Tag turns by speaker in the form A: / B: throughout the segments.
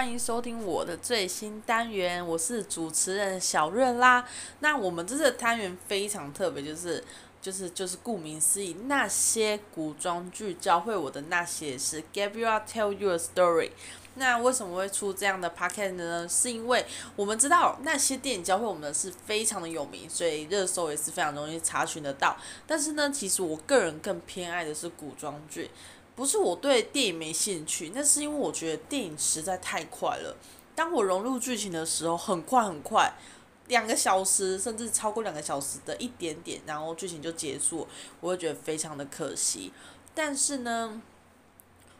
A: 欢迎收听我的最新单元，我是主持人小瑞啦。那我们这次的单元非常特别，就是就是就是顾名思义，那些古装剧教会我的那些事，Gabriel tell you a story。那为什么会出这样的 podcast 呢？是因为我们知道那些电影教会我们的是非常的有名，所以热搜也是非常容易查询得到。但是呢，其实我个人更偏爱的是古装剧。不是我对电影没兴趣，那是因为我觉得电影实在太快了。当我融入剧情的时候，很快很快，两个小时甚至超过两个小时的一点点，然后剧情就结束，我会觉得非常的可惜。但是呢，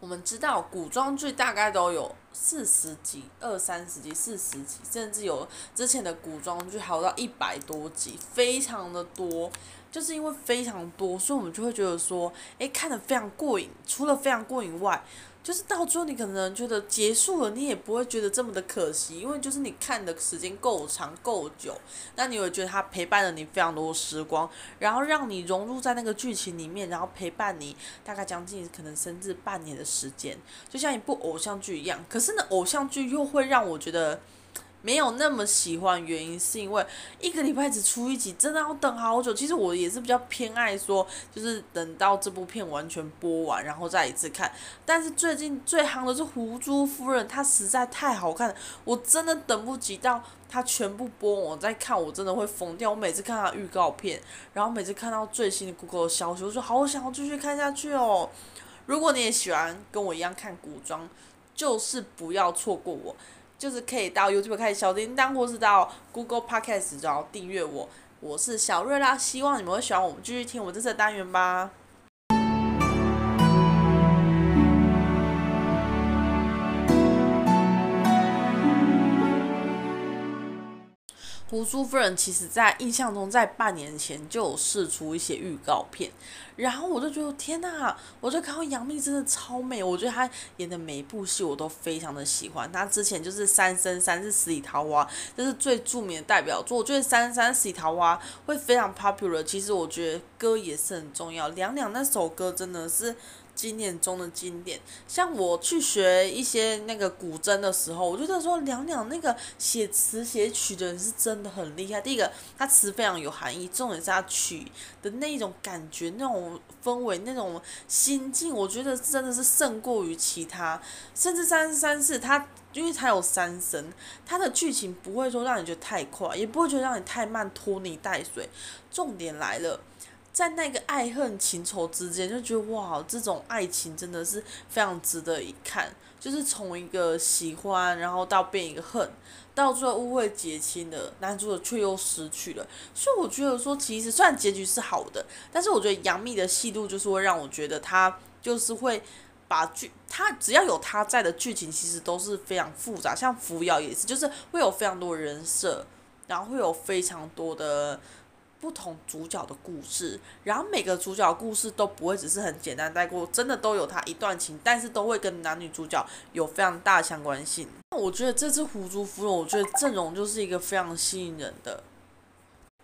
A: 我们知道古装剧大概都有四十集、二三十集、四十集，甚至有之前的古装剧还有到一百多集，非常的多。就是因为非常多，所以我们就会觉得说，诶，看得非常过瘾。除了非常过瘾外，就是到最后你可能觉得结束了，你也不会觉得这么的可惜，因为就是你看的时间够长够久，那你会觉得它陪伴了你非常多时光，然后让你融入在那个剧情里面，然后陪伴你大概将近可能甚至半年的时间，就像一部偶像剧一样。可是呢，偶像剧又会让我觉得。没有那么喜欢，原因是因为一个礼拜只出一集，真的要等好久。其实我也是比较偏爱说，就是等到这部片完全播完，然后再一次看。但是最近最夯的是《狐珠夫人》，它实在太好看，我真的等不及到它全部播完我再看，我真的会疯掉。我每次看它预告片，然后每次看到最新的 Google 消息，我说好想要继续看下去哦。如果你也喜欢跟我一样看古装，就是不要错过我。就是可以到 YouTube 开始小铃铛，或是到 Google Podcast 然后订阅我。我是小瑞啦，希望你们会喜欢我们继续听我们这次的单元吧。狐珠夫人其实，在印象中，在半年前就有释出一些预告片，然后我就觉得天呐，我就看到杨幂真的超美，我觉得她演的每一部戏我都非常的喜欢。她之前就是《三生三世十里桃花》，这是最著名的代表作。我觉得《三生三世十里桃花》会非常 popular，其实我觉得歌也是很重要。娘娘那首歌真的是。经典中的经典，像我去学一些那个古筝的时候，我觉得说娘娘那个写词写曲的人是真的很厉害。第一个，他词非常有含义，重点是他曲的那种感觉、那种氛围、那种心境，我觉得真的是胜过于其他。甚至三生三世，他因为他有三生，他的剧情不会说让你觉得太快，也不会觉得让你太慢，拖泥带水。重点来了。在那个爱恨情仇之间，就觉得哇，这种爱情真的是非常值得一看。就是从一个喜欢，然后到变一个恨，到最后误会结清的男主角却又失去了。所以我觉得说，其实虽然结局是好的，但是我觉得杨幂的戏路就是会让我觉得她就是会把剧，她只要有她在的剧情，其实都是非常复杂。像扶摇也是，就是会有非常多人设，然后会有非常多的。不同主角的故事，然后每个主角故事都不会只是很简单带过，真的都有他一段情，但是都会跟男女主角有非常大的相关性。我觉得这次狐族夫人，我觉得阵容就是一个非常吸引人的。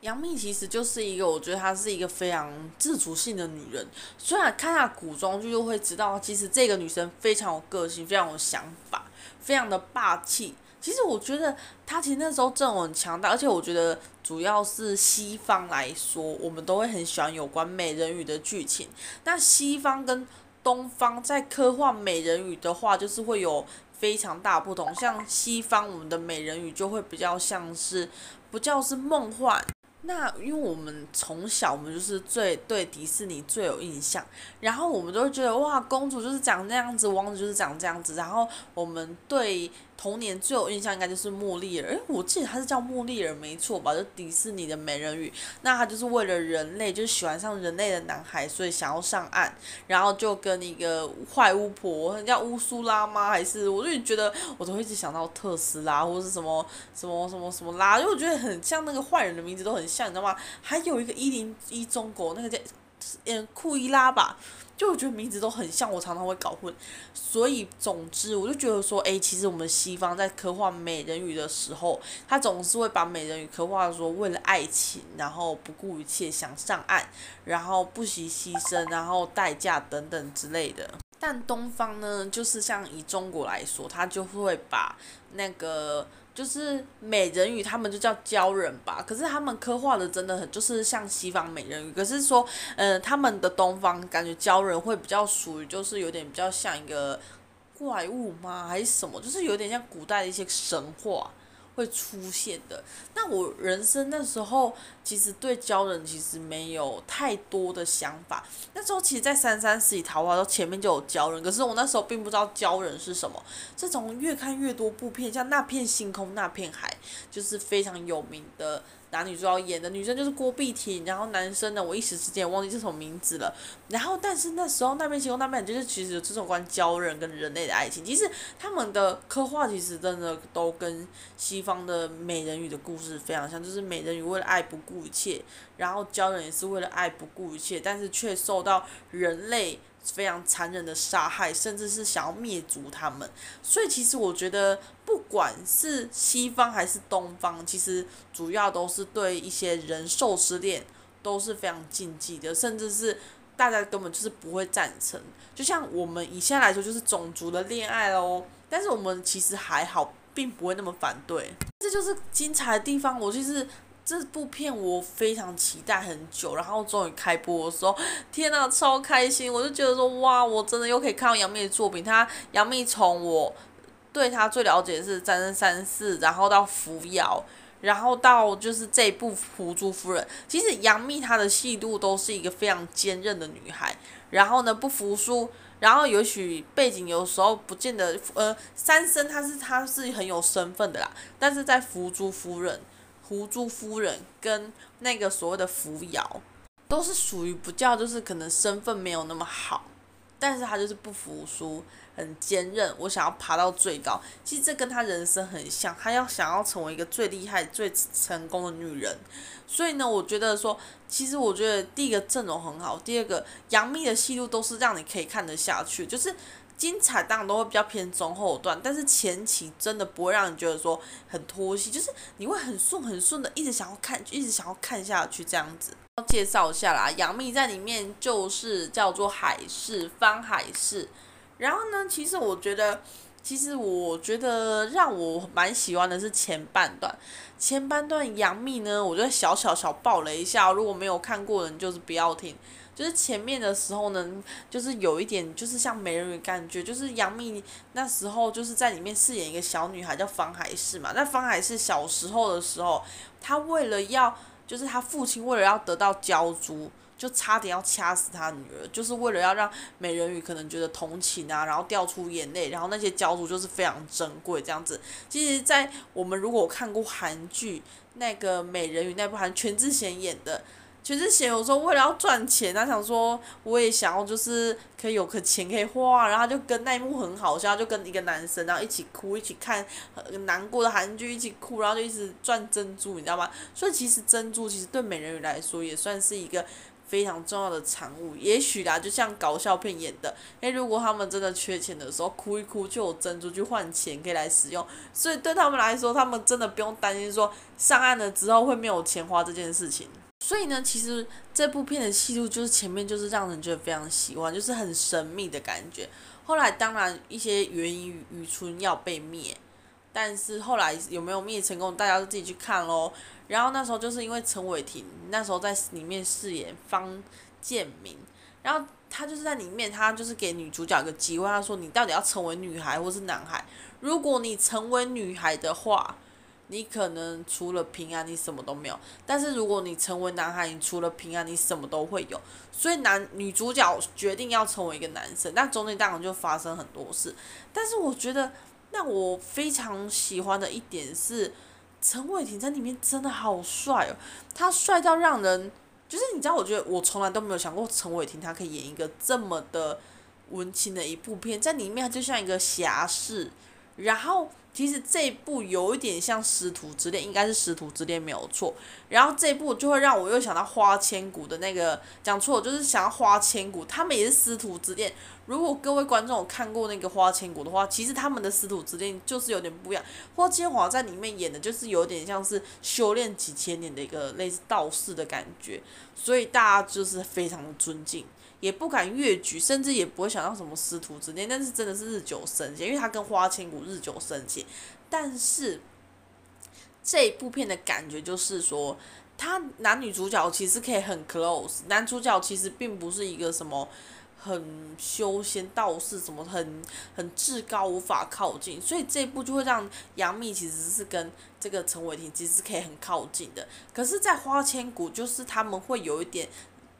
A: 杨幂其实就是一个，我觉得她是一个非常自主性的女人。虽然看她古装剧就会知道，其实这个女生非常有个性，非常有想法，非常的霸气。其实我觉得他其实那时候阵容很强大，而且我觉得主要是西方来说，我们都会很喜欢有关美人鱼的剧情。那西方跟东方在刻画美人鱼的话，就是会有非常大不同。像西方，我们的美人鱼就会比较像是，不叫是梦幻。那因为我们从小我们就是最对迪士尼最有印象，然后我们都会觉得哇，公主就是长那样子，王子就是长这样子，然后我们对。童年最有印象应该就是茉莉儿，诶，我记得她是叫茉莉儿没错吧？就迪士尼的美人鱼，那她就是为了人类，就是喜欢上人类的男孩，所以想要上岸，然后就跟一个坏巫婆，叫乌苏拉吗？还是我就觉得我都会一直想到特斯拉或是什么什么什么什么拉，因为我觉得很像那个坏人的名字都很像，你知道吗？还有一个一零一中国那个叫嗯库伊拉吧。就我觉得名字都很像，我常常会搞混。所以总之，我就觉得说，诶，其实我们西方在刻画美人鱼的时候，他总是会把美人鱼刻画说为了爱情，然后不顾一切想上岸，然后不惜牺牲，然后代价等等之类的。但东方呢，就是像以中国来说，他就会把那个就是美人鱼，他们就叫鲛人吧。可是他们刻画的真的很，就是像西方美人鱼。可是说，嗯，他们的东方感觉鲛人会比较属于，就是有点比较像一个怪物吗？还是什么？就是有点像古代的一些神话。会出现的。那我人生那时候其实对鲛人其实没有太多的想法。那时候其实，在三三十里桃花都前面就有鲛人，可是我那时候并不知道鲛人是什么。这种越看越多部片，像那片星空那片海，就是非常有名的。男女主要演的女生就是郭碧婷，然后男生呢，我一时之间忘记这首名字了。然后，但是那时候那边星空那边就是其实有这种关于鲛人跟人类的爱情，其实他们的刻画其实真的都跟西方的美人鱼的故事非常像，就是美人鱼为了爱不顾一切，然后鲛人也是为了爱不顾一切，但是却受到人类。非常残忍的杀害，甚至是想要灭族他们。所以其实我觉得，不管是西方还是东方，其实主要都是对一些人兽之恋都是非常禁忌的，甚至是大家根本就是不会赞成。就像我们以现在来说，就是种族的恋爱哦。但是我们其实还好，并不会那么反对。这就是精彩的地方。我就是。这部片我非常期待很久，然后终于开播的时候，天呐，超开心！我就觉得说，哇，我真的又可以看到杨幂的作品。她杨幂从我对她最了解是《三生三世》，然后到《扶摇》，然后到就是这部《狐珠夫人》。其实杨幂她的戏路都是一个非常坚韧的女孩，然后呢不服输，然后也许背景有时候不见得，呃，三生她是她是很有身份的啦，但是在《扶珠夫人》。胡珠夫人跟那个所谓的扶摇，都是属于不叫，就是可能身份没有那么好，但是他就是不服输，很坚韧，我想要爬到最高。其实这跟他人生很像，他要想要成为一个最厉害、最成功的女人。所以呢，我觉得说，其实我觉得第一个阵容很好，第二个杨幂的戏路都是让你可以看得下去，就是。精彩当然都会比较偏中后段，但是前期真的不会让你觉得说很拖戏，就是你会很顺很顺的一直想要看，一直想要看下去这样子。介绍一下啦，杨幂在里面就是叫做海市，方海市。然后呢，其实我觉得，其实我觉得让我蛮喜欢的是前半段，前半段杨幂呢，我觉得小小小爆雷一下，如果没有看过的人就是不要听。就是前面的时候呢，就是有一点，就是像美人鱼感觉，就是杨幂那时候就是在里面饰演一个小女孩叫方海市嘛。那方海市小时候的时候，她为了要，就是她父亲为了要得到雕珠，就差点要掐死她女儿，就是为了要让美人鱼可能觉得同情啊，然后掉出眼泪，然后那些雕珠就是非常珍贵这样子。其实，在我们如果看过韩剧那个美人鱼那部韩全智贤演的。全智贤有时候为了要赚钱，他想说我也想要，就是可以有个钱可以花，然后他就跟那一幕很好笑，就跟一个男生然后一起哭，一起看很难过的韩剧，一起哭，然后就一直赚珍珠，你知道吗？所以其实珍珠其实对美人鱼来说也算是一个非常重要的产物。也许啦，就像搞笑片演的，诶，如果他们真的缺钱的时候，哭一哭就有珍珠去换钱可以来使用，所以对他们来说，他们真的不用担心说上岸了之后会没有钱花这件事情。所以呢，其实这部片的戏路就是前面就是让人觉得非常喜欢，就是很神秘的感觉。后来当然一些原因，渔村要被灭，但是后来有没有灭成功，大家都自己去看喽。然后那时候就是因为陈伟霆那时候在里面饰演方建民，然后他就是在里面，他就是给女主角一个机会，他说你到底要成为女孩或是男孩？如果你成为女孩的话。你可能除了平安，你什么都没有。但是如果你成为男孩，你除了平安，你什么都会有。所以男女主角决定要成为一个男生，那中间当然就发生很多事。但是我觉得，那我非常喜欢的一点是，陈伟霆在里面真的好帅哦，他帅到让人就是你知道，我觉得我从来都没有想过陈伟霆他可以演一个这么的温情的一部片，在里面他就像一个侠士，然后。其实这一部有一点像《师徒之恋》，应该是《师徒之恋》没有错。然后这一部就会让我又想到花千骨的那个，讲错，就是想要花千骨，他们也是师徒之恋。如果各位观众有看过那个《花千骨》的话，其实他们的师徒之恋就是有点不一样。花千华在里面演的就是有点像是修炼几千年的一个类似道士的感觉，所以大家就是非常的尊敬，也不敢越矩，甚至也不会想到什么师徒之恋。但是真的是日久生情，因为他跟花千骨日久生情。但是这一部片的感觉就是说。他男女主角其实可以很 close，男主角其实并不是一个什么很修仙道士，什么很很至高无法靠近，所以这一部就会让杨幂其实是跟这个陈伟霆其实是可以很靠近的。可是，在花千骨就是他们会有一点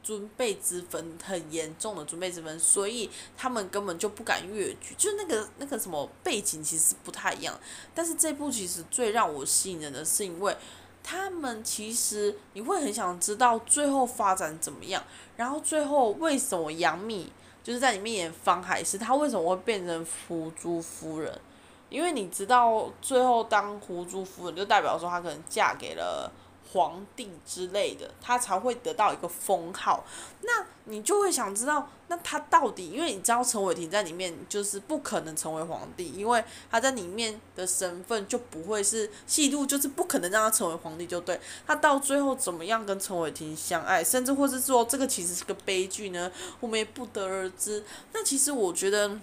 A: 尊卑之分，很严重的尊卑之分，所以他们根本就不敢越矩，就是那个那个什么背景其实不太一样。但是这部其实最让我吸引人的是因为。他们其实你会很想知道最后发展怎么样，然后最后为什么杨幂就是在里面演方海是她为什么会变成胡珠夫人？因为你知道最后当胡珠夫人就代表说她可能嫁给了。皇帝之类的，他才会得到一个封号。那你就会想知道，那他到底？因为你知道陈伟霆在里面就是不可能成为皇帝，因为他在里面的身份就不会是戏路，就是不可能让他成为皇帝，就对。他到最后怎么样跟陈伟霆相爱，甚至或是说这个其实是个悲剧呢？我们也不得而知。那其实我觉得，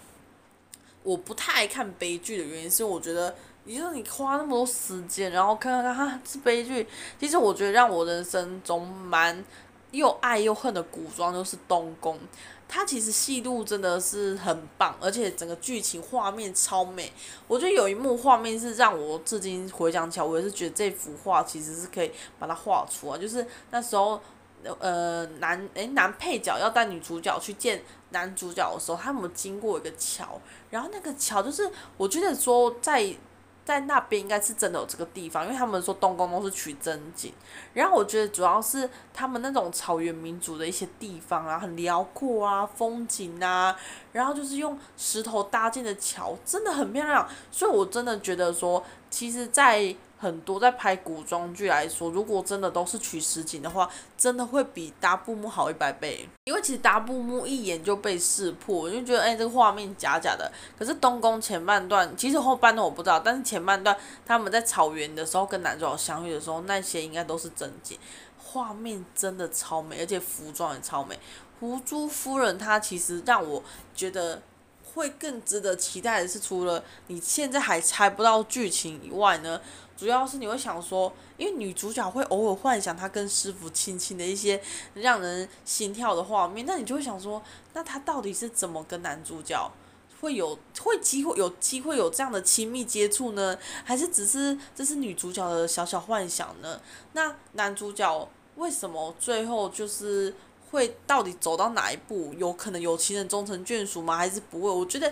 A: 我不太爱看悲剧的原因是，我觉得。你说你花那么多时间，然后看看看，哈，是悲剧。其实我觉得让我人生中蛮又爱又恨的古装就是东宫，它其实戏路真的是很棒，而且整个剧情画面超美。我觉得有一幕画面是让我至今回想起来，我也是觉得这幅画其实是可以把它画出来。就是那时候，呃，男诶男配角要带女主角去见男主角的时候，他们经过一个桥，然后那个桥就是我觉得说在。在那边应该是真的有这个地方，因为他们说东宫都是取真景，然后我觉得主要是他们那种草原民族的一些地方啊，很辽阔啊，风景啊，然后就是用石头搭建的桥，真的很漂亮，所以我真的觉得说，其实，在。很多在拍古装剧来说，如果真的都是取实景的话，真的会比搭布幕好一百倍。因为其实搭布幕一眼就被识破，我就觉得哎，这个画面假假的。可是东宫前半段，其实后半段我不知道，但是前半段他们在草原的时候跟男主角相遇的时候，那些应该都是真景，画面真的超美，而且服装也超美。胡珠夫人她其实让我觉得。会更值得期待的是，除了你现在还猜不到剧情以外呢，主要是你会想说，因为女主角会偶尔幻想她跟师傅亲亲的一些让人心跳的画面，那你就会想说，那她到底是怎么跟男主角会有会机会有机会有这样的亲密接触呢？还是只是这是女主角的小小幻想呢？那男主角为什么最后就是？会到底走到哪一步？有可能有情人终成眷属吗？还是不会？我觉得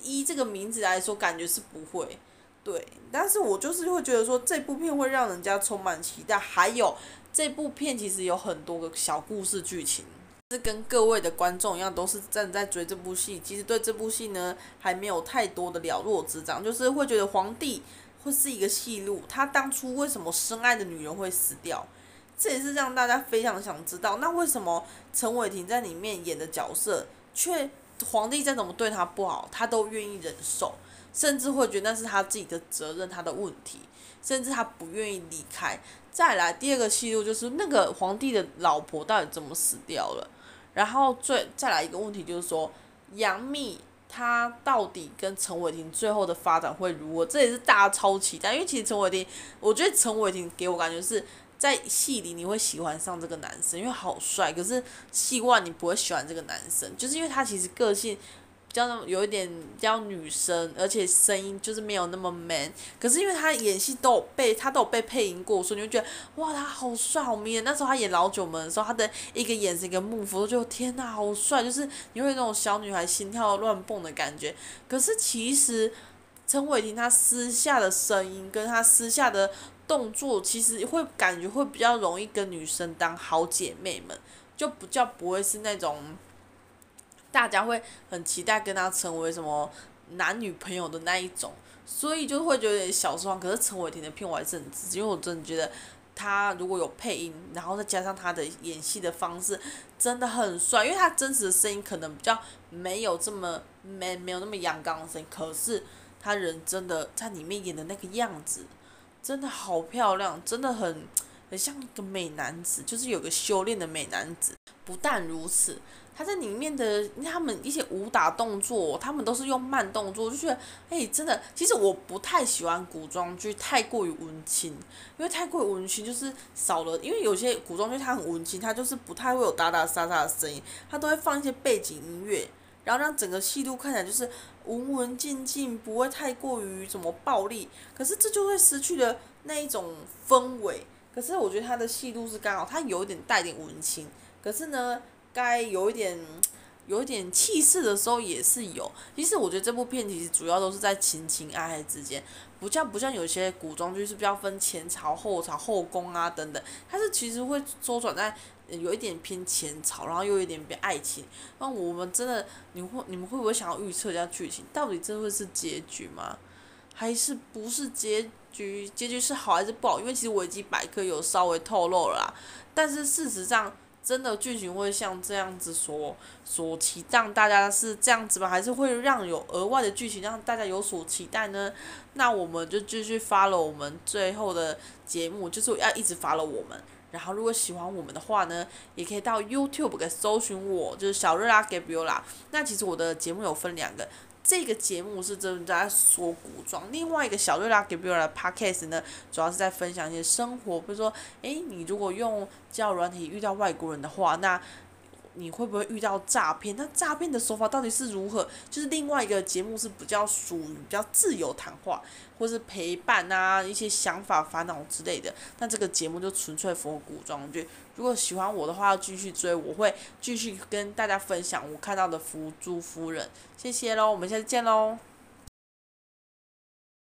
A: 依这个名字来说，感觉是不会。对，但是我就是会觉得说，这部片会让人家充满期待。还有这部片其实有很多个小故事剧情，是跟各位的观众一样，都是正在追这部戏。其实对这部戏呢，还没有太多的了若指掌，就是会觉得皇帝会是一个戏路。他当初为什么深爱的女人会死掉？这也是让大家非常想知道，那为什么陈伟霆在里面演的角色，却皇帝再怎么对他不好，他都愿意忍受，甚至会觉得那是他自己的责任，他的问题，甚至他不愿意离开。再来第二个戏路就是那个皇帝的老婆到底怎么死掉了？然后最再来一个问题就是说，杨幂她到底跟陈伟霆最后的发展会如何？这也是大家超期待，因为其实陈伟霆，我觉得陈伟霆给我感觉是。在戏里你会喜欢上这个男生，因为好帅。可是戏外你不会喜欢这个男生，就是因为他其实个性较有一点比较女生，而且声音就是没有那么 man。可是因为他演戏都有被他都有被配音过，所以你就觉得哇，他好帅好迷人。那时候他演老九门的时候，他的一个眼神一个幕幅，就天哪，好帅！就是你会那种小女孩心跳乱蹦的感觉。可是其实陈伟霆他私下的声音跟他私下的。动作其实会感觉会比较容易跟女生当好姐妹们，就比较不会是那种大家会很期待跟他成为什么男女朋友的那一种，所以就会觉得小失望。可是陈伟霆的片我还是很支持，因为我真的觉得他如果有配音，然后再加上他的演戏的方式，真的很帅。因为他真实的声音可能比较没有这么没没有那么阳刚的声音，可是他人真的在里面演的那个样子，真的好漂亮，真的很很像一个美男子，就是有个修炼的美男子。不但如此。他在里面的他们一些武打动作，他们都是用慢动作，就觉得哎、真的，其实我不太喜欢古装剧太过于文青，因为太过于文青就是少了，因为有些古装剧它很文青，它就是不太会有打打杀杀的声音，它都会放一些背景音乐，然后让整个戏路看起来就是文文静静，不会太过于什么暴力，可是这就会失去了那一种氛围。可是我觉得他的戏路是刚好，他有一点带点文青，可是呢。该有一点，有一点气势的时候也是有。其实我觉得这部片其实主要都是在情情爱爱之间，不像不像有些古装剧是比较分前朝、后朝、后宫啊等等，它是其实会周转在有一点偏前朝，然后又有一点偏爱情。那我们真的，你会你们会不会想要预测一下剧情？到底这会是结局吗？还是不是结局？结局是好还是不好？因为其实维基百科有稍微透露了啦，但是事实上。真的剧情会像这样子所所期待，大家是这样子吗？还是会让有额外的剧情让大家有所期待呢？那我们就继续发了我们最后的节目，就是要一直发了我们。然后如果喜欢我们的话呢，也可以到 YouTube 给搜寻我，就是小瑞拉 Gabriela。那其实我的节目有分两个。这个节目是真的在说古装，另外一个小瑞拉给别人的 podcast 呢，主要是在分享一些生活，比如说，诶，你如果用交友软体遇到外国人的话，那。你会不会遇到诈骗？那诈骗的手法到底是如何？就是另外一个节目是比较属于比较自由谈话，或是陪伴啊一些想法、烦恼之类的。那这个节目就纯粹符合古装剧。如果喜欢我的话，要继续追，我会继续跟大家分享我看到的《福珠夫人》。谢谢喽，我们下次见喽。